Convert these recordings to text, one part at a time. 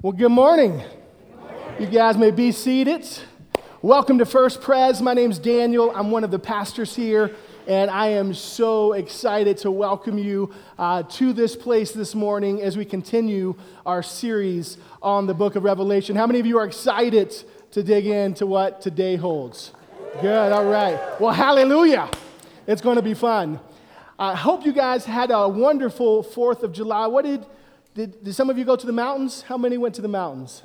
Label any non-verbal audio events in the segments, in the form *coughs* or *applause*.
Well, good morning. You guys may be seated. Welcome to First Pres. My name's Daniel. I'm one of the pastors here, and I am so excited to welcome you uh, to this place this morning as we continue our series on the book of Revelation. How many of you are excited to dig into what today holds? Good, all right. Well, hallelujah. It's going to be fun. I hope you guys had a wonderful 4th of July. What did did, did some of you go to the mountains? How many went to the mountains?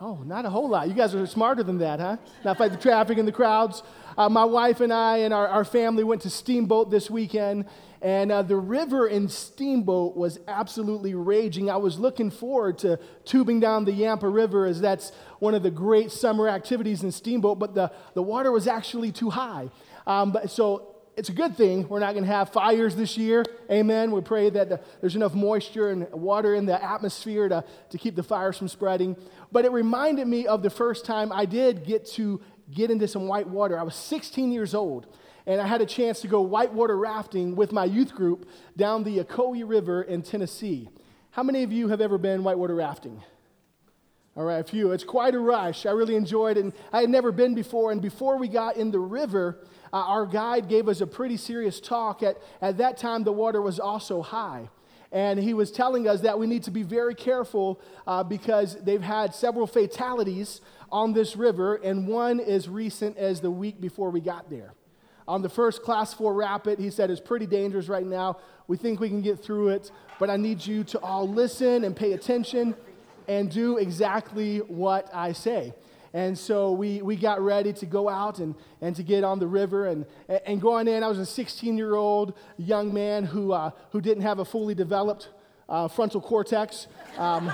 Oh, not a whole lot. You guys are smarter than that, huh? Not fight the traffic and the crowds. Uh, my wife and I and our, our family went to Steamboat this weekend, and uh, the river in Steamboat was absolutely raging. I was looking forward to tubing down the Yampa River, as that's one of the great summer activities in Steamboat, but the, the water was actually too high. Um, but, so it's a good thing we're not going to have fires this year. Amen. We pray that the, there's enough moisture and water in the atmosphere to, to keep the fires from spreading. But it reminded me of the first time I did get to get into some white water. I was 16 years old, and I had a chance to go whitewater rafting with my youth group down the Ocoee River in Tennessee. How many of you have ever been whitewater rafting? All right, a few. It's quite a rush. I really enjoyed it, and I had never been before. And before we got in the river, uh, our guide gave us a pretty serious talk. At, at that time, the water was also high. And he was telling us that we need to be very careful uh, because they've had several fatalities on this river, and one as recent as the week before we got there. On the first class four rapid, he said it's pretty dangerous right now. We think we can get through it, but I need you to all listen and pay attention and do exactly what I say. And so we, we got ready to go out and, and to get on the river. And, and going in, I was a 16 year old young man who, uh, who didn't have a fully developed uh, frontal cortex. Um,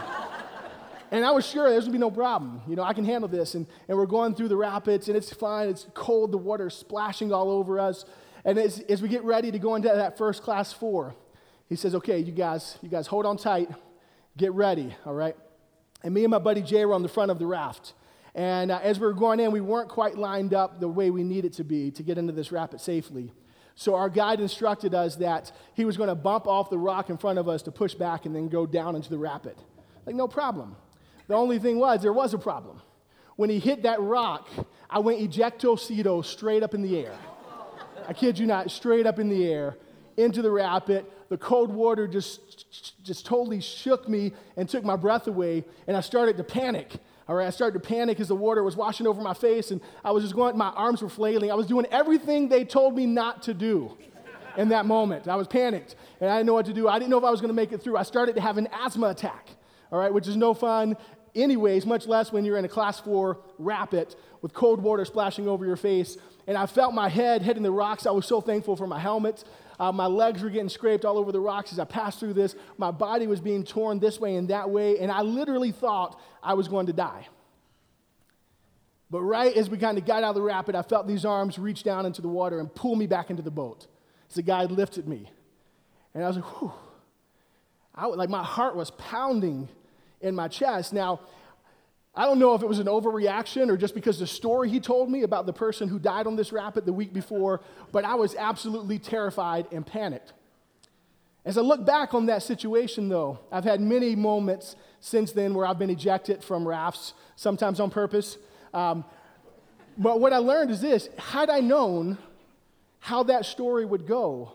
*laughs* and I was sure there's gonna be no problem. You know, I can handle this. And, and we're going through the rapids, and it's fine. It's cold, the water's splashing all over us. And as, as we get ready to go into that first class four, he says, Okay, you guys, you guys hold on tight, get ready, all right? And me and my buddy Jay were on the front of the raft. And uh, as we were going in, we weren't quite lined up the way we needed to be to get into this rapid safely. So our guide instructed us that he was going to bump off the rock in front of us to push back and then go down into the rapid. Like, no problem. The only thing was, there was a problem. When he hit that rock, I went ejectocito straight up in the air. I kid you not, straight up in the air into the rapid. The cold water just, just totally shook me and took my breath away, and I started to panic. All right, I started to panic as the water was washing over my face, and I was just going, my arms were flailing. I was doing everything they told me not to do in that moment. I was panicked, and I didn't know what to do. I didn't know if I was going to make it through. I started to have an asthma attack, all right, which is no fun, anyways, much less when you're in a class four rapid with cold water splashing over your face. And I felt my head hitting the rocks. I was so thankful for my helmet. Uh, my legs were getting scraped all over the rocks as I passed through this. My body was being torn this way and that way, and I literally thought I was going to die. But right as we kind of got out of the rapid, I felt these arms reach down into the water and pull me back into the boat. As the guy lifted me. And I was like, whew. I, like my heart was pounding in my chest. Now, I don't know if it was an overreaction or just because the story he told me about the person who died on this rapid the week before, but I was absolutely terrified and panicked. As I look back on that situation, though, I've had many moments since then where I've been ejected from rafts, sometimes on purpose. Um, but what I learned is this had I known how that story would go,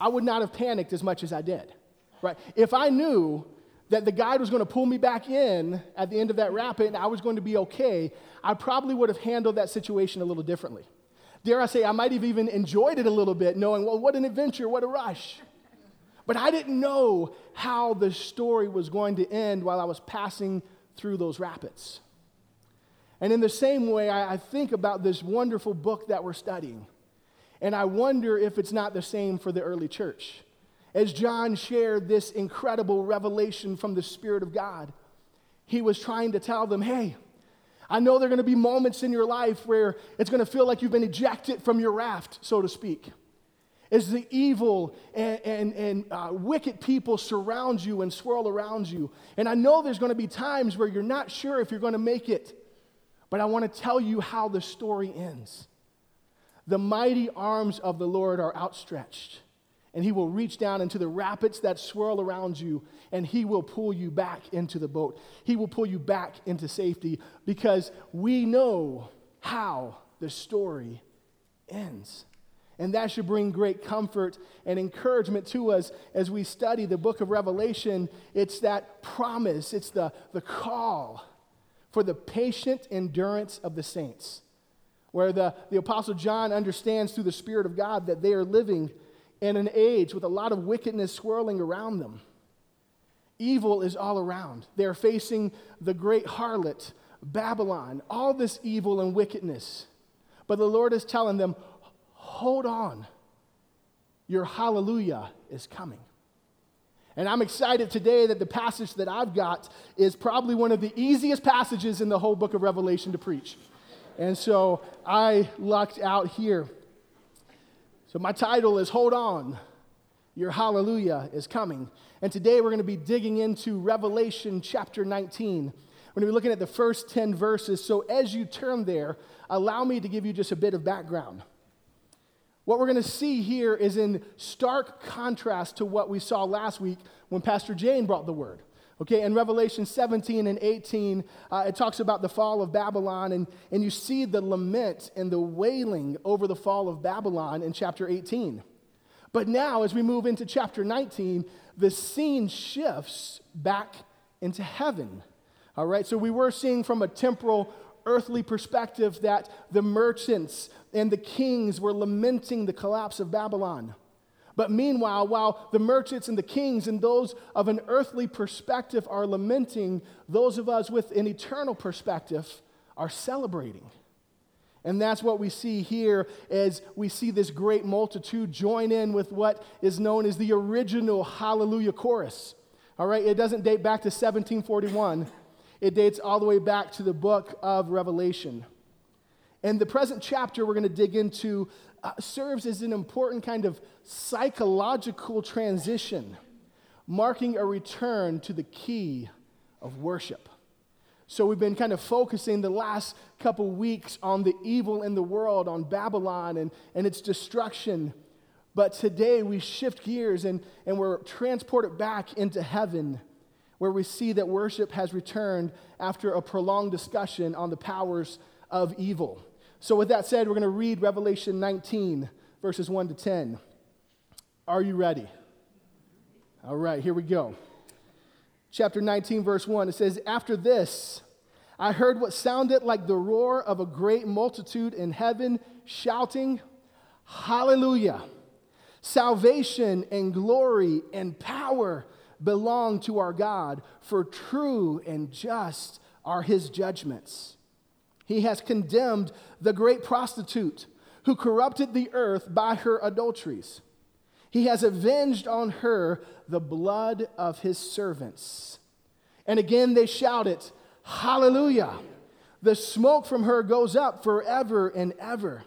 I would not have panicked as much as I did. Right? If I knew that the guide was going to pull me back in at the end of that rapid and I was going to be okay, I probably would have handled that situation a little differently. Dare I say, I might have even enjoyed it a little bit, knowing, well, what an adventure, what a rush. But I didn't know how the story was going to end while I was passing through those rapids. And in the same way, I, I think about this wonderful book that we're studying. And I wonder if it's not the same for the early church as John shared this incredible revelation from the Spirit of God, he was trying to tell them, hey, I know there are going to be moments in your life where it's going to feel like you've been ejected from your raft, so to speak. As the evil and, and, and uh, wicked people surround you and swirl around you. And I know there's going to be times where you're not sure if you're going to make it, but I want to tell you how the story ends. The mighty arms of the Lord are outstretched and he will reach down into the rapids that swirl around you and he will pull you back into the boat. He will pull you back into safety because we know how the story ends. And that should bring great comfort and encouragement to us as we study the book of Revelation. It's that promise, it's the, the call for the patient endurance of the saints, where the, the Apostle John understands through the Spirit of God that they are living in an age with a lot of wickedness swirling around them. Evil is all around. They're facing the great harlot, Babylon, all this evil and wickedness. But the Lord is telling them, hold on. Your hallelujah is coming. And I'm excited today that the passage that I've got is probably one of the easiest passages in the whole book of Revelation to preach. And so I lucked out here. So, my title is Hold On, Your Hallelujah is Coming. And today we're going to be digging into Revelation chapter 19. We're going to be looking at the first 10 verses. So, as you turn there, allow me to give you just a bit of background. What we're going to see here is in stark contrast to what we saw last week when Pastor Jane brought the word. Okay, in Revelation 17 and 18, uh, it talks about the fall of Babylon, and, and you see the lament and the wailing over the fall of Babylon in chapter 18. But now, as we move into chapter 19, the scene shifts back into heaven. All right, so we were seeing from a temporal, earthly perspective that the merchants and the kings were lamenting the collapse of Babylon. But meanwhile, while the merchants and the kings and those of an earthly perspective are lamenting, those of us with an eternal perspective are celebrating. And that's what we see here as we see this great multitude join in with what is known as the original Hallelujah chorus. All right, it doesn't date back to 1741. It dates all the way back to the book of Revelation. And the present chapter we're going to dig into Uh, serves as an important kind of psychological transition, marking a return to the key of worship. So, we've been kind of focusing the last couple weeks on the evil in the world, on Babylon and, and its destruction. But today we shift gears and, and we're transported back into heaven, where we see that worship has returned after a prolonged discussion on the powers of evil. So, with that said, we're going to read Revelation 19, verses 1 to 10. Are you ready? All right, here we go. Chapter 19, verse 1, it says, After this, I heard what sounded like the roar of a great multitude in heaven shouting, Hallelujah! Salvation and glory and power belong to our God, for true and just are his judgments. He has condemned the great prostitute who corrupted the earth by her adulteries. He has avenged on her the blood of his servants. And again they shouted, Hallelujah! The smoke from her goes up forever and ever.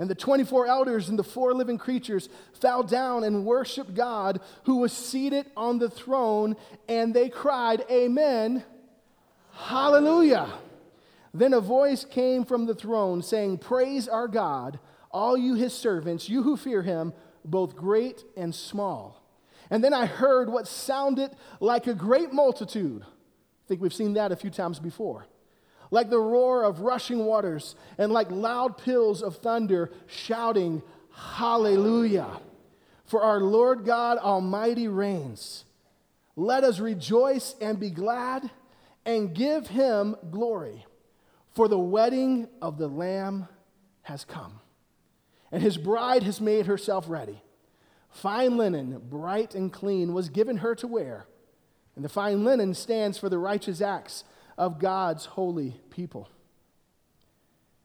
And the 24 elders and the four living creatures fell down and worshiped God who was seated on the throne, and they cried, Amen, Hallelujah. Then a voice came from the throne saying, Praise our God, all you his servants, you who fear him, both great and small. And then I heard what sounded like a great multitude. I think we've seen that a few times before. Like the roar of rushing waters and like loud peals of thunder shouting, Hallelujah! For our Lord God Almighty reigns. Let us rejoice and be glad and give him glory. For the wedding of the Lamb has come, and his bride has made herself ready. Fine linen, bright and clean, was given her to wear, and the fine linen stands for the righteous acts of God's holy people.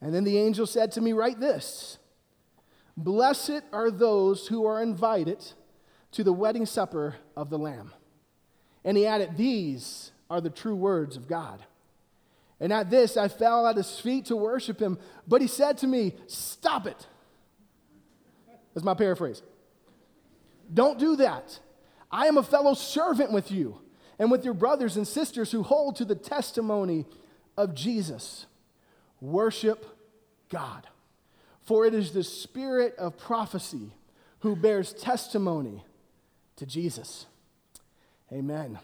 And then the angel said to me, Write this Blessed are those who are invited to the wedding supper of the Lamb. And he added, These are the true words of God. And at this, I fell at his feet to worship him. But he said to me, Stop it. That's my paraphrase. Don't do that. I am a fellow servant with you and with your brothers and sisters who hold to the testimony of Jesus. Worship God. For it is the spirit of prophecy who bears testimony to Jesus. Amen.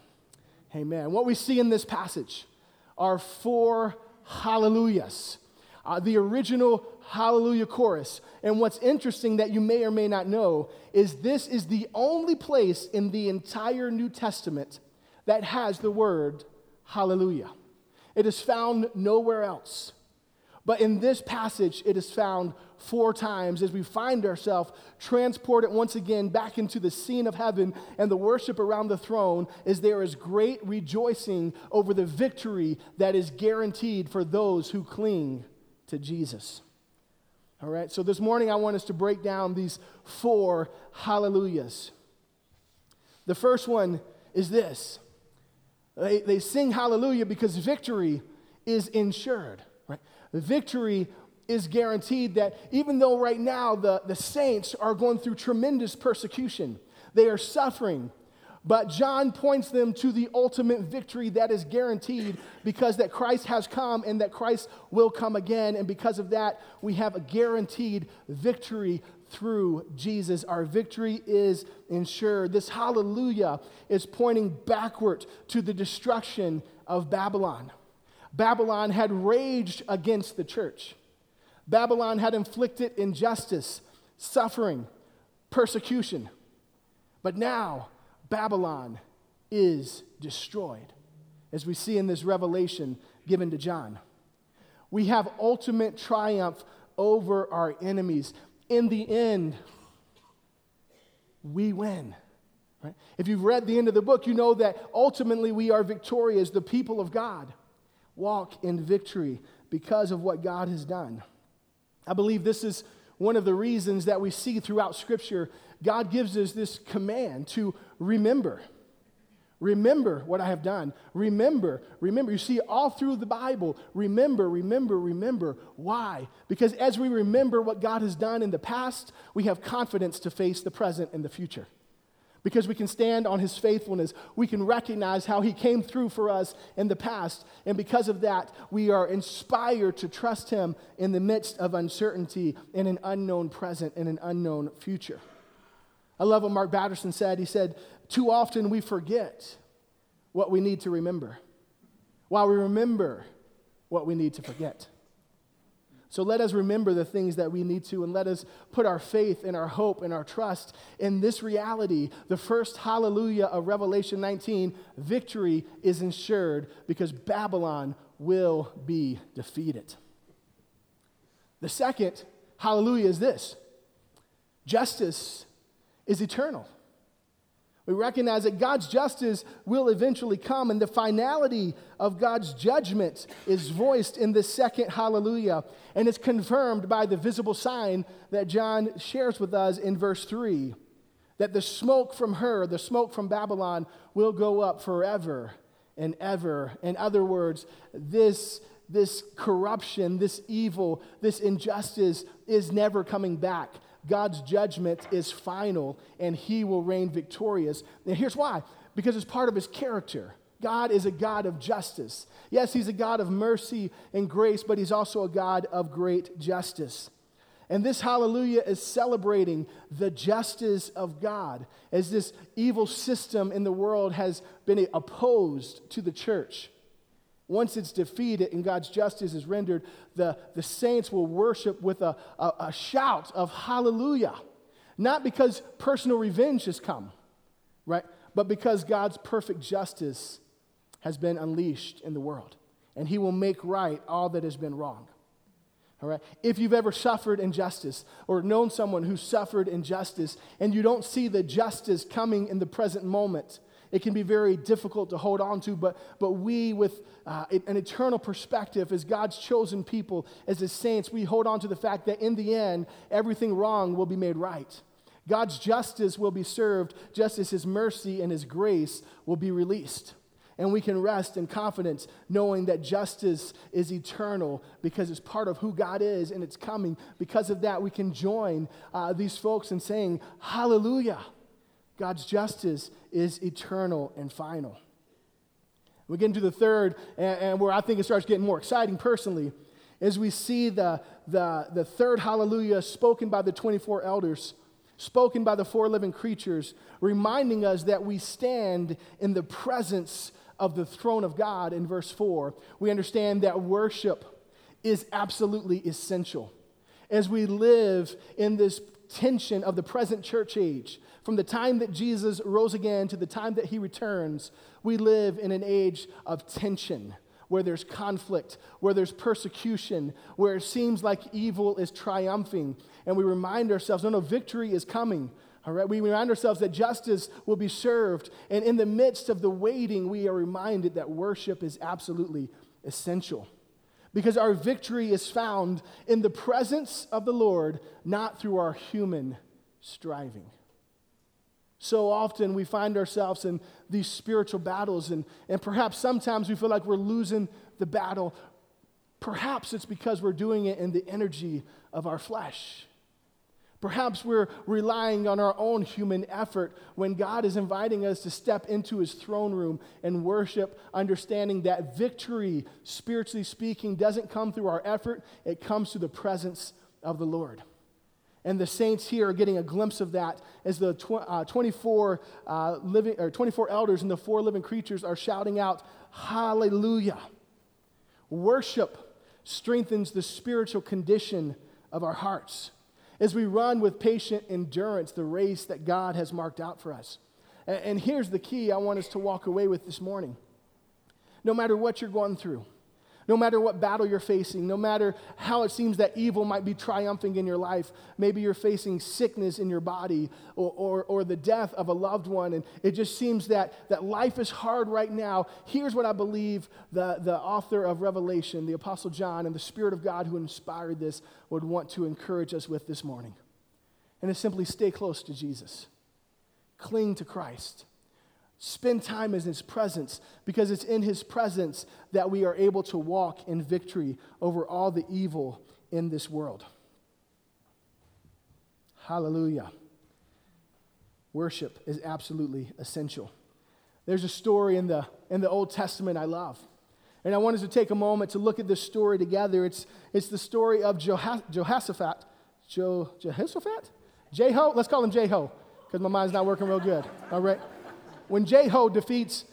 Amen. What we see in this passage are four hallelujahs. Uh, the original hallelujah chorus. And what's interesting that you may or may not know is this is the only place in the entire New Testament that has the word hallelujah. It is found nowhere else. But in this passage, it is found four times as we find ourselves transported once again back into the scene of heaven and the worship around the throne as there is great rejoicing over the victory that is guaranteed for those who cling to Jesus. All right, so this morning I want us to break down these four hallelujahs. The first one is this they, they sing hallelujah because victory is ensured? Victory is guaranteed that even though right now the, the saints are going through tremendous persecution, they are suffering, but John points them to the ultimate victory that is guaranteed because that Christ has come and that Christ will come again. And because of that, we have a guaranteed victory through Jesus. Our victory is ensured. This hallelujah is pointing backward to the destruction of Babylon. Babylon had raged against the church. Babylon had inflicted injustice, suffering, persecution. But now, Babylon is destroyed, as we see in this revelation given to John. We have ultimate triumph over our enemies. In the end, we win. Right? If you've read the end of the book, you know that ultimately we are victorious. The people of God walk in victory because of what God has done. I believe this is one of the reasons that we see throughout Scripture, God gives us this command to remember. Remember what I have done. Remember, remember. You see, all through the Bible, remember, remember, remember. Why? Because as we remember what God has done in the past, we have confidence to face the present and the future because we can stand on his faithfulness. We can recognize how he came through for us in the past. And because of that, we are inspired to trust him in the midst of uncertainty in an unknown present and an unknown future. I love what Mark Batterson said. He said, Too often we forget what we need to remember, while we remember what we need to forget. So let us remember the things that we need to, and let us put our faith and our hope and our trust in this reality. The first hallelujah of Revelation 19 victory is ensured because Babylon will be defeated. The second hallelujah is this justice is eternal. We recognize that God's justice will eventually come, and the finality of God's judgment is voiced in the second hallelujah, and it's confirmed by the visible sign that John shares with us in verse 3 that the smoke from her, the smoke from Babylon, will go up forever and ever. In other words, this, this corruption, this evil, this injustice is never coming back. God's judgment is final and he will reign victorious. And here's why because it's part of his character. God is a God of justice. Yes, he's a God of mercy and grace, but he's also a God of great justice. And this hallelujah is celebrating the justice of God as this evil system in the world has been opposed to the church. Once it's defeated and God's justice is rendered, the, the saints will worship with a, a, a shout of hallelujah. Not because personal revenge has come, right? But because God's perfect justice has been unleashed in the world. And He will make right all that has been wrong. All right? If you've ever suffered injustice or known someone who suffered injustice and you don't see the justice coming in the present moment, it can be very difficult to hold on to, but, but we, with uh, an eternal perspective, as God's chosen people, as His saints, we hold on to the fact that in the end, everything wrong will be made right. God's justice will be served just as His mercy and His grace will be released. And we can rest in confidence knowing that justice is eternal because it's part of who God is and it's coming. Because of that, we can join uh, these folks in saying, Hallelujah. God's justice is eternal and final. We get into the third, and, and where I think it starts getting more exciting personally, is we see the, the, the third hallelujah spoken by the 24 elders spoken by the four living creatures, reminding us that we stand in the presence of the throne of God in verse 4. We understand that worship is absolutely essential. As we live in this tension of the present church age, from the time that Jesus rose again to the time that he returns, we live in an age of tension where there's conflict, where there's persecution, where it seems like evil is triumphing. And we remind ourselves no, no, victory is coming. All right, we remind ourselves that justice will be served. And in the midst of the waiting, we are reminded that worship is absolutely essential. Because our victory is found in the presence of the Lord, not through our human striving. So often we find ourselves in these spiritual battles, and, and perhaps sometimes we feel like we're losing the battle. Perhaps it's because we're doing it in the energy of our flesh. Perhaps we're relying on our own human effort when God is inviting us to step into his throne room and worship, understanding that victory, spiritually speaking, doesn't come through our effort, it comes through the presence of the Lord. And the saints here are getting a glimpse of that as the tw- uh, 24, uh, living, or 24 elders and the four living creatures are shouting out, Hallelujah. Worship strengthens the spiritual condition of our hearts as we run with patient endurance the race that God has marked out for us. And, and here's the key I want us to walk away with this morning. No matter what you're going through, no matter what battle you're facing, no matter how it seems that evil might be triumphing in your life, maybe you're facing sickness in your body or, or, or, the death of a loved one, and it just seems that, that life is hard right now. Here's what I believe the, the author of Revelation, the Apostle John, and the Spirit of God who inspired this would want to encourage us with this morning. And it's simply stay close to Jesus, cling to Christ. Spend time in His presence because it's in His presence that we are able to walk in victory over all the evil in this world. Hallelujah. Worship is absolutely essential. There's a story in the, in the Old Testament I love. And I wanted to take a moment to look at this story together. It's, it's the story of Jehoshaphat. Jo, Jehoshaphat? Jeho? Let's call him Jeho, because my mind's not working real good. All right when Jeho defeats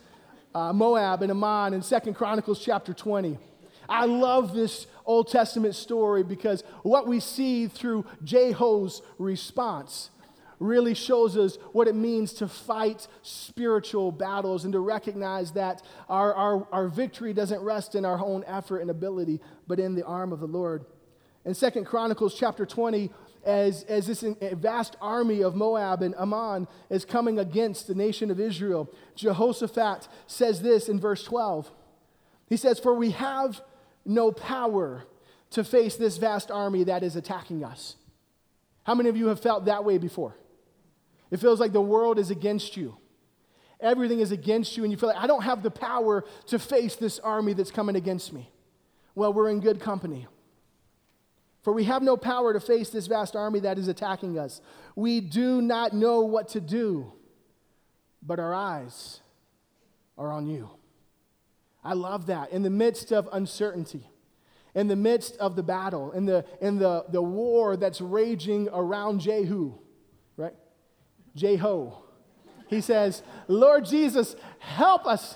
uh, Moab and Ammon in Second Chronicles chapter 20. I love this Old Testament story because what we see through Jeho's response really shows us what it means to fight spiritual battles and to recognize that our, our, our victory doesn't rest in our own effort and ability, but in the arm of the Lord. In Second Chronicles chapter 20, as, as this vast army of Moab and Ammon is coming against the nation of Israel, Jehoshaphat says this in verse 12. He says, For we have no power to face this vast army that is attacking us. How many of you have felt that way before? It feels like the world is against you. Everything is against you, and you feel like, I don't have the power to face this army that's coming against me. Well, we're in good company. For we have no power to face this vast army that is attacking us. We do not know what to do, but our eyes are on you. I love that. In the midst of uncertainty, in the midst of the battle, in the, in the, the war that's raging around Jehu, right? Jeho. He says, Lord Jesus, help us.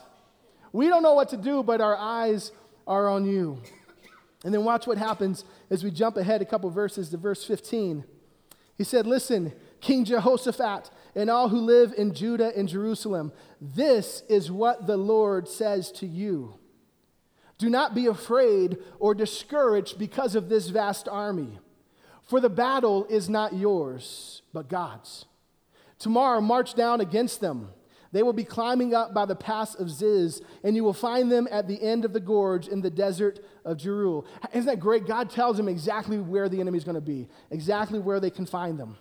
We don't know what to do, but our eyes are on you. And then watch what happens as we jump ahead a couple verses to verse 15. He said, Listen, King Jehoshaphat and all who live in Judah and Jerusalem, this is what the Lord says to you. Do not be afraid or discouraged because of this vast army, for the battle is not yours, but God's. Tomorrow, march down against them. They will be climbing up by the pass of Ziz, and you will find them at the end of the gorge in the desert of Jeruel. Isn't that great? God tells them exactly where the enemy is going to be, exactly where they can find them.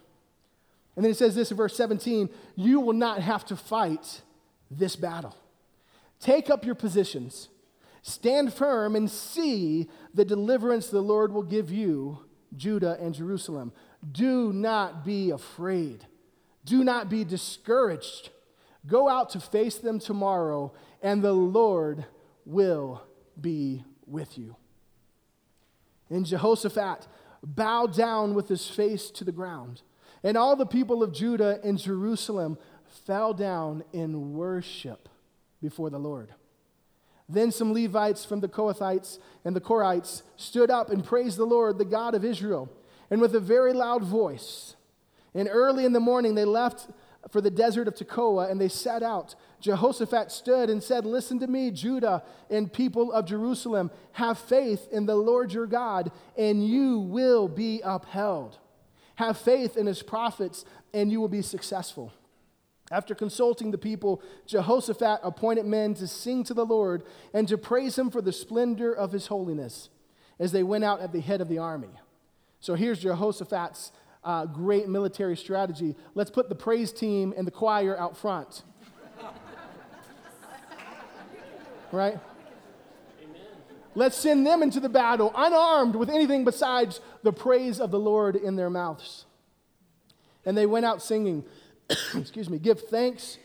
And then it says this in verse 17 You will not have to fight this battle. Take up your positions, stand firm, and see the deliverance the Lord will give you, Judah and Jerusalem. Do not be afraid, do not be discouraged. Go out to face them tomorrow, and the Lord will be with you. And Jehoshaphat bowed down with his face to the ground. And all the people of Judah and Jerusalem fell down in worship before the Lord. Then some Levites from the Kohathites and the Korahites stood up and praised the Lord, the God of Israel, and with a very loud voice. And early in the morning they left for the desert of Tekoa and they set out. Jehoshaphat stood and said, Listen to me, Judah and people of Jerusalem. Have faith in the Lord your God, and you will be upheld. Have faith in his prophets, and you will be successful. After consulting the people, Jehoshaphat appointed men to sing to the Lord and to praise him for the splendor of his holiness as they went out at the head of the army. So here's Jehoshaphat's uh, great military strategy. Let's put the praise team and the choir out front. right? Amen. Let's send them into the battle unarmed with anything besides the praise of the Lord in their mouths. And they went out singing. *coughs* excuse me, give thanks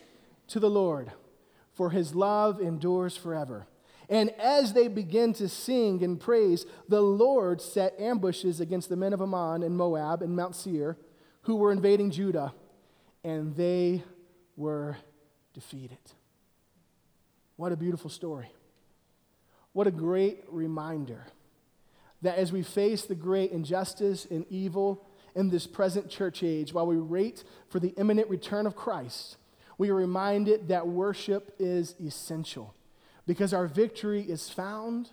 to the Lord, for his love endures forever. And as they began to sing and praise, the Lord set ambushes against the men of Ammon and Moab and Mount Seir, who were invading Judah, and they were defeated. What a beautiful story. What a great reminder that as we face the great injustice and evil in this present church age, while we wait for the imminent return of Christ, we are reminded that worship is essential because our victory is found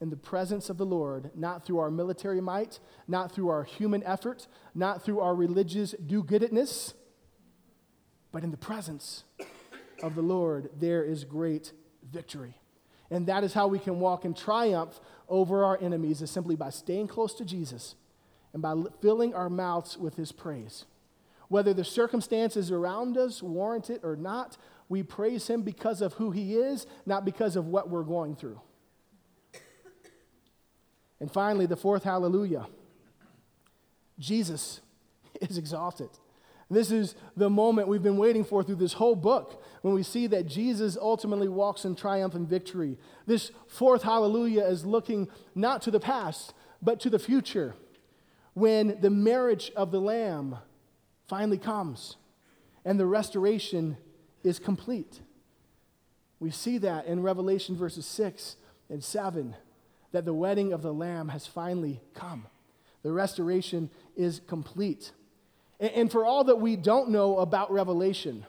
in the presence of the Lord, not through our military might, not through our human effort, not through our religious do goodness, but in the presence of the Lord, there is great victory. And that is how we can walk in triumph over our enemies, is simply by staying close to Jesus and by filling our mouths with his praise. Whether the circumstances around us warrant it or not, we praise him because of who he is, not because of what we're going through. And finally, the fourth hallelujah Jesus *laughs* is exalted. This is the moment we've been waiting for through this whole book when we see that Jesus ultimately walks in triumph and victory. This fourth hallelujah is looking not to the past, but to the future when the marriage of the Lamb finally comes and the restoration is complete. We see that in Revelation verses 6 and 7 that the wedding of the Lamb has finally come. The restoration is complete. And for all that we don't know about Revelation,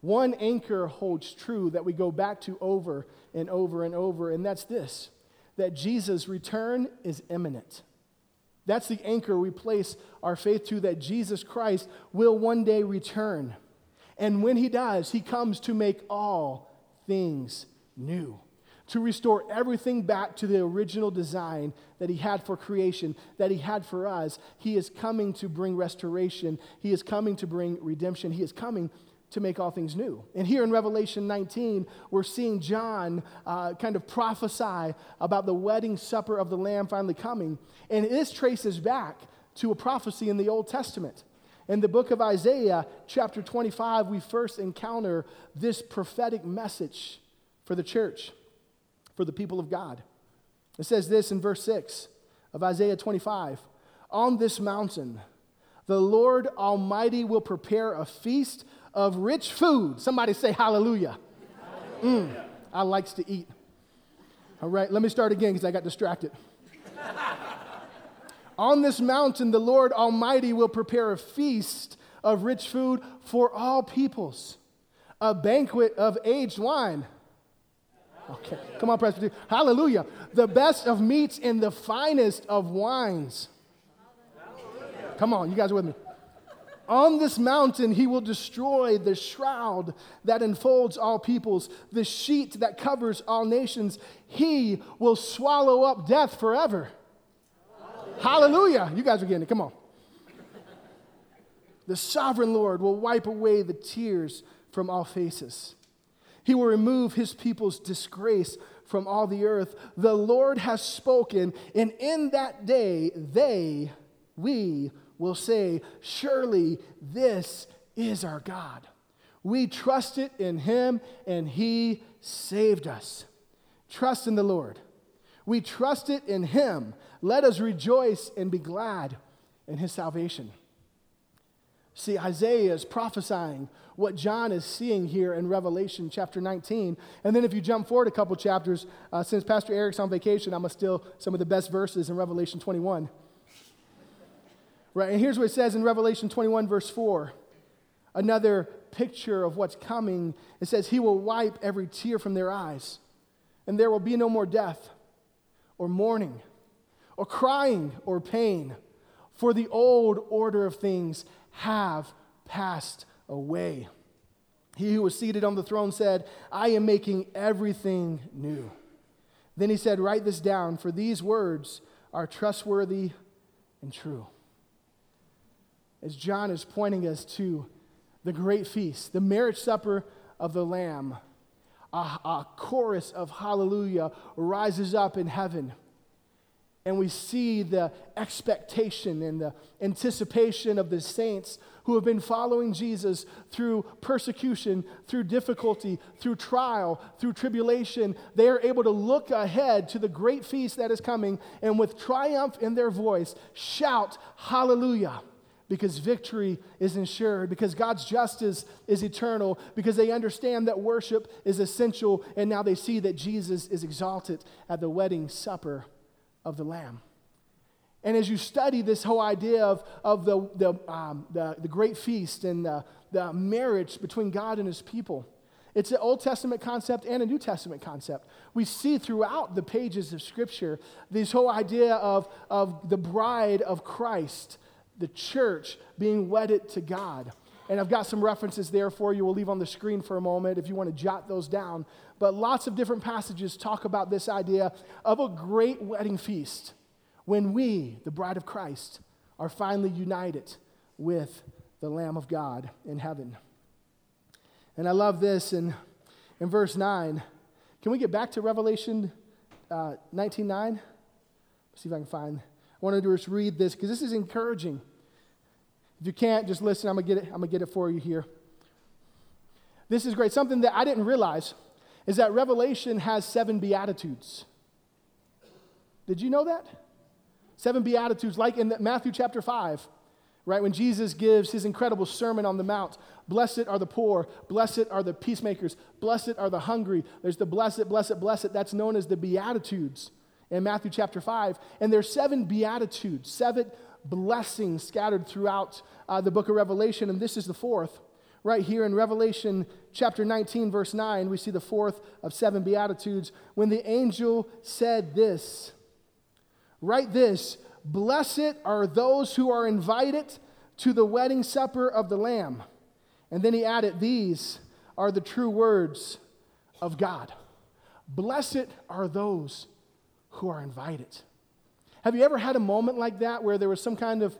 one anchor holds true that we go back to over and over and over, and that's this that Jesus' return is imminent. That's the anchor we place our faith to that Jesus Christ will one day return. And when he does, he comes to make all things new, to restore everything back to the original design that he had for creation, that he had for us. He is coming to bring restoration, he is coming to bring redemption, he is coming to make all things new. And here in Revelation 19, we're seeing John uh, kind of prophesy about the wedding supper of the Lamb finally coming. And this traces back to a prophecy in the Old Testament. In the book of Isaiah, chapter 25, we first encounter this prophetic message for the church, for the people of God. It says this in verse 6 of Isaiah 25 On this mountain, the Lord Almighty will prepare a feast of rich food. Somebody say hallelujah. hallelujah. Mm, I likes to eat. All right, let me start again because I got distracted. On this mountain, the Lord Almighty will prepare a feast of rich food for all peoples, a banquet of aged wine. Okay, come on, Presbyterian. Hallelujah. The best of meats and the finest of wines. Come on, you guys are with me. On this mountain, he will destroy the shroud that enfolds all peoples, the sheet that covers all nations. He will swallow up death forever. Hallelujah. You guys are getting it. Come on. The sovereign Lord will wipe away the tears from all faces. He will remove his people's disgrace from all the earth. The Lord has spoken, and in that day, they, we, will say, Surely this is our God. We trusted in him and he saved us. Trust in the Lord. We trust it in him. Let us rejoice and be glad in his salvation. See, Isaiah is prophesying what John is seeing here in Revelation chapter 19. And then if you jump forward a couple chapters, uh, since Pastor Eric's on vacation, I'm going to steal some of the best verses in Revelation 21. Right, and here's what it says in Revelation 21, verse 4. Another picture of what's coming. It says, He will wipe every tear from their eyes, and there will be no more death, or mourning, or crying, or pain, for the old order of things have passed away. He who was seated on the throne said, I am making everything new. Then he said, Write this down, for these words are trustworthy and true. As John is pointing us to the great feast, the marriage supper of the Lamb, a, a chorus of hallelujah rises up in heaven and we see the expectation and the anticipation of the saints who have been following Jesus through persecution, through difficulty, through trial, through tribulation. They are able to look ahead to the great feast that is coming and with triumph in their voice shout, Hallelujah! Because victory is ensured, because God's justice is eternal, because they understand that worship is essential, and now they see that Jesus is exalted at the wedding supper of the Lamb. And as you study this whole idea of, of the, the, um, the, the, great feast and the, the marriage between God and his people, it's an Old Testament concept and a New Testament concept. We see throughout the pages of Scripture this whole idea of, of the bride of Christ, the church, being wedded to God. And I've got some references there for you. We'll leave on the screen for a moment if you want to jot those down. But lots of different passages talk about this idea of a great wedding feast when we, the bride of Christ, are finally united with the Lamb of God in heaven. And I love this in, in verse 9. Can we get back to Revelation uh, 19 9? See if I can find. I wanted to just read this because this is encouraging. If you can't, just listen. I'm gonna get it. I'm gonna get it for you here. This is great. Something that I didn't realize is that Revelation has seven beatitudes. Did you know that? Seven beatitudes, like in Matthew chapter five, right when Jesus gives his incredible sermon on the mount. Blessed are the poor. Blessed are the peacemakers. Blessed are the hungry. There's the blessed, blessed, blessed. That's known as the beatitudes in Matthew chapter 5. And there's seven beatitudes, seven blessings scattered throughout uh, the book of Revelation, and this is the fourth. Right here in Revelation chapter 19, verse 9, we see the fourth of seven Beatitudes. When the angel said this, write this Blessed are those who are invited to the wedding supper of the Lamb. And then he added, These are the true words of God. Blessed are those who are invited. Have you ever had a moment like that where there was some kind of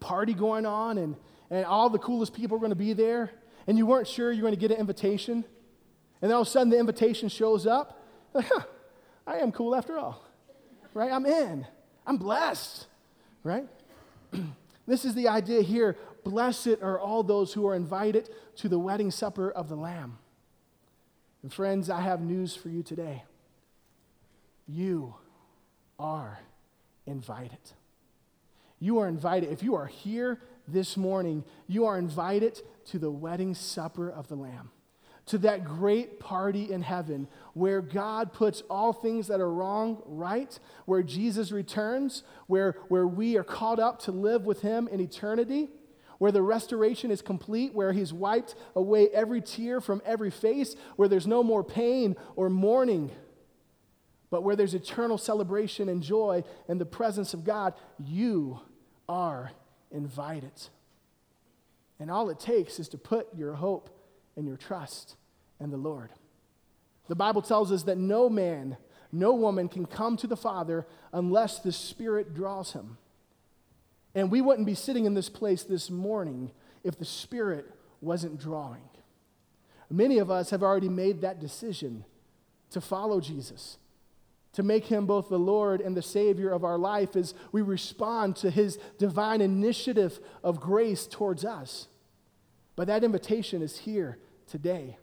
party going on and, and all the coolest people were going to be there and you weren't sure you were going to get an invitation? And then all of a sudden the invitation shows up. Huh, I am cool after all, right? I'm in. I'm blessed, right? *clears throat* this is the idea here. Blessed are all those who are invited to the wedding supper of the Lamb. And friends, I have news for you today. You are invited. You are invited. If you are here this morning, you are invited to the wedding supper of the Lamb, to that great party in heaven where God puts all things that are wrong right, where Jesus returns, where, where we are called up to live with Him in eternity where the restoration is complete, where He's wiped away every tear from every face, where there's no more pain or mourning, but where there's eternal celebration and joy in the presence of God, you are invited. And all it takes is to put your hope and your trust in the Lord. The Bible tells us that no man, no woman can come to the Father unless the Spirit draws him. And we wouldn't be sitting in this place this morning if the Spirit wasn't drawing. Many of us have already made that decision to follow Jesus to make him both the Lord and the Savior of our life as we respond to his divine initiative of grace towards us. But that invitation is here today.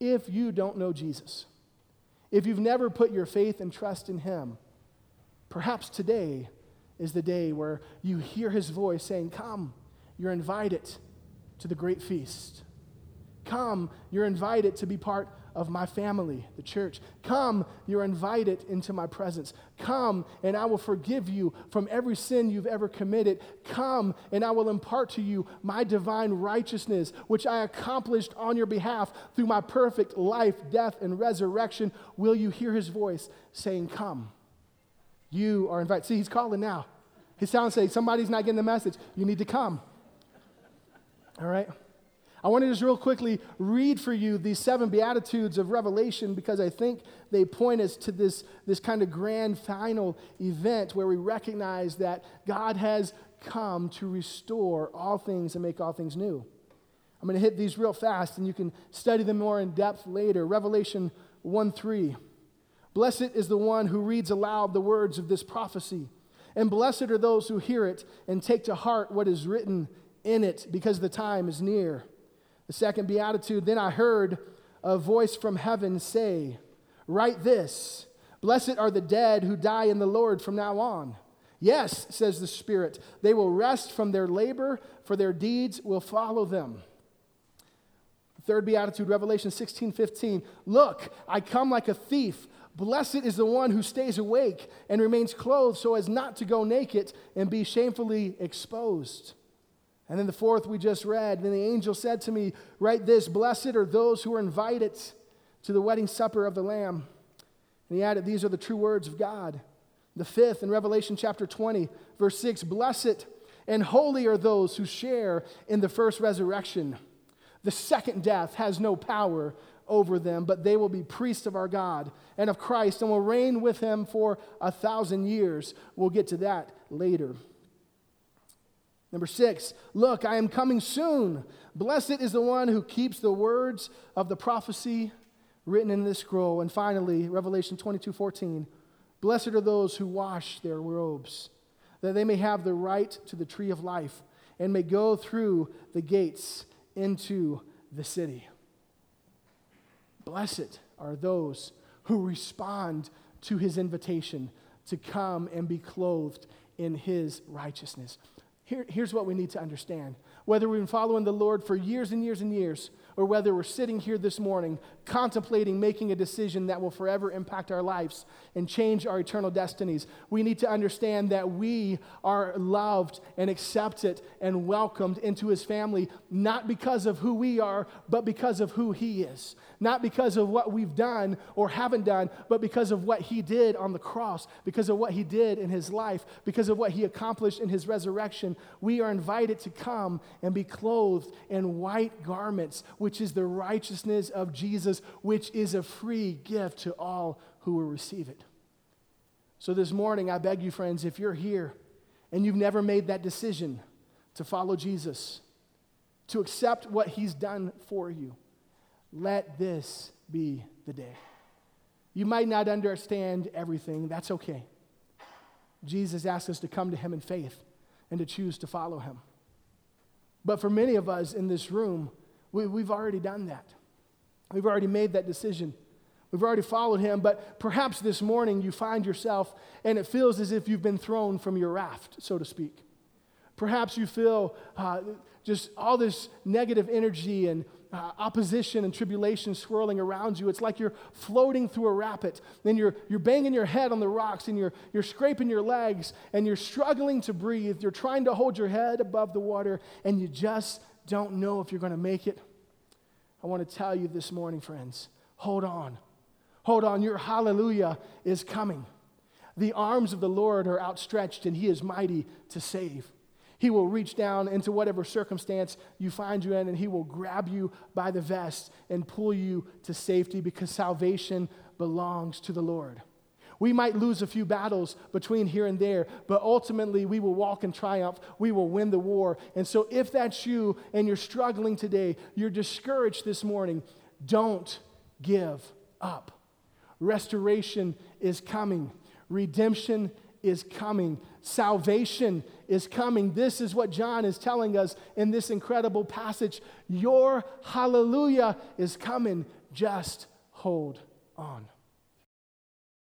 If you don't know Jesus, if you've never put your faith and trust in him, perhaps today is the day where you hear his voice saying, Come, you're invited to the great feast. Come, you're invited to be part of my family, the church. Come, you're invited into my presence. Come, and I will forgive you from every sin you've ever committed. Come, and I will impart to you my divine righteousness, which I accomplished on your behalf through my perfect life, death, and resurrection. Will you hear his voice saying, Come? You are invited. See, he's calling now. He's sounds saying, Somebody's not getting the message. You need to come. All right? I want to just real quickly read for you these seven Beatitudes of Revelation because I think they point us to this, this kind of grand final event where we recognize that God has come to restore all things and make all things new. I'm going to hit these real fast and you can study them more in depth later. Revelation 1 3. Blessed is the one who reads aloud the words of this prophecy, and blessed are those who hear it and take to heart what is written in it, because the time is near. The second beatitude, then I heard a voice from heaven say, Write this Blessed are the dead who die in the Lord from now on. Yes, says the Spirit, they will rest from their labor, for their deeds will follow them. Third beatitude, Revelation 16 15. Look, I come like a thief. Blessed is the one who stays awake and remains clothed so as not to go naked and be shamefully exposed. And then the fourth we just read, then the angel said to me, Write this Blessed are those who are invited to the wedding supper of the Lamb. And he added, These are the true words of God. The fifth in Revelation chapter 20, verse 6 Blessed and holy are those who share in the first resurrection. The second death has no power over them, but they will be priests of our God and of Christ and will reign with him for a thousand years. We'll get to that later. Number six, look, I am coming soon. Blessed is the one who keeps the words of the prophecy written in this scroll. And finally, Revelation 22 14. Blessed are those who wash their robes, that they may have the right to the tree of life and may go through the gates into the city. Blessed are those who respond to his invitation to come and be clothed in his righteousness. Here, here's what we need to understand. Whether we've been following the Lord for years and years and years, or whether we're sitting here this morning contemplating making a decision that will forever impact our lives and change our eternal destinies, we need to understand that we are loved and accepted and welcomed into His family, not because of who we are, but because of who He is. Not because of what we've done or haven't done, but because of what He did on the cross, because of what He did in His life, because of what He accomplished in His resurrection. We are invited to come and be clothed in white garments, which is the righteousness of Jesus, which is a free gift to all who will receive it. So this morning, I beg you, friends, if you're here and you've never made that decision to follow Jesus, to accept what He's done for you, let this be the day. You might not understand everything, that's okay. Jesus asks us to come to Him in faith and to choose to follow Him. But for many of us in this room, we, we've already done that. We've already made that decision. We've already followed him, but perhaps this morning you find yourself and it feels as if you've been thrown from your raft, so to speak. Perhaps you feel uh, just all this negative energy and uh, opposition and tribulation swirling around you. It's like you're floating through a rapid. Then you're, you're banging your head on the rocks and you're, you're scraping your legs and you're struggling to breathe. You're trying to hold your head above the water and you just don't know if you're going to make it. I want to tell you this morning, friends, hold on. Hold on. Your hallelujah is coming. The arms of the Lord are outstretched and he is mighty to save. He will reach down into whatever circumstance you find you in, and He will grab you by the vest and pull you to safety because salvation belongs to the Lord. We might lose a few battles between here and there, but ultimately we will walk in triumph. We will win the war. And so, if that's you and you're struggling today, you're discouraged this morning, don't give up. Restoration is coming, redemption is coming. Salvation is coming. This is what John is telling us in this incredible passage. Your hallelujah is coming. Just hold on.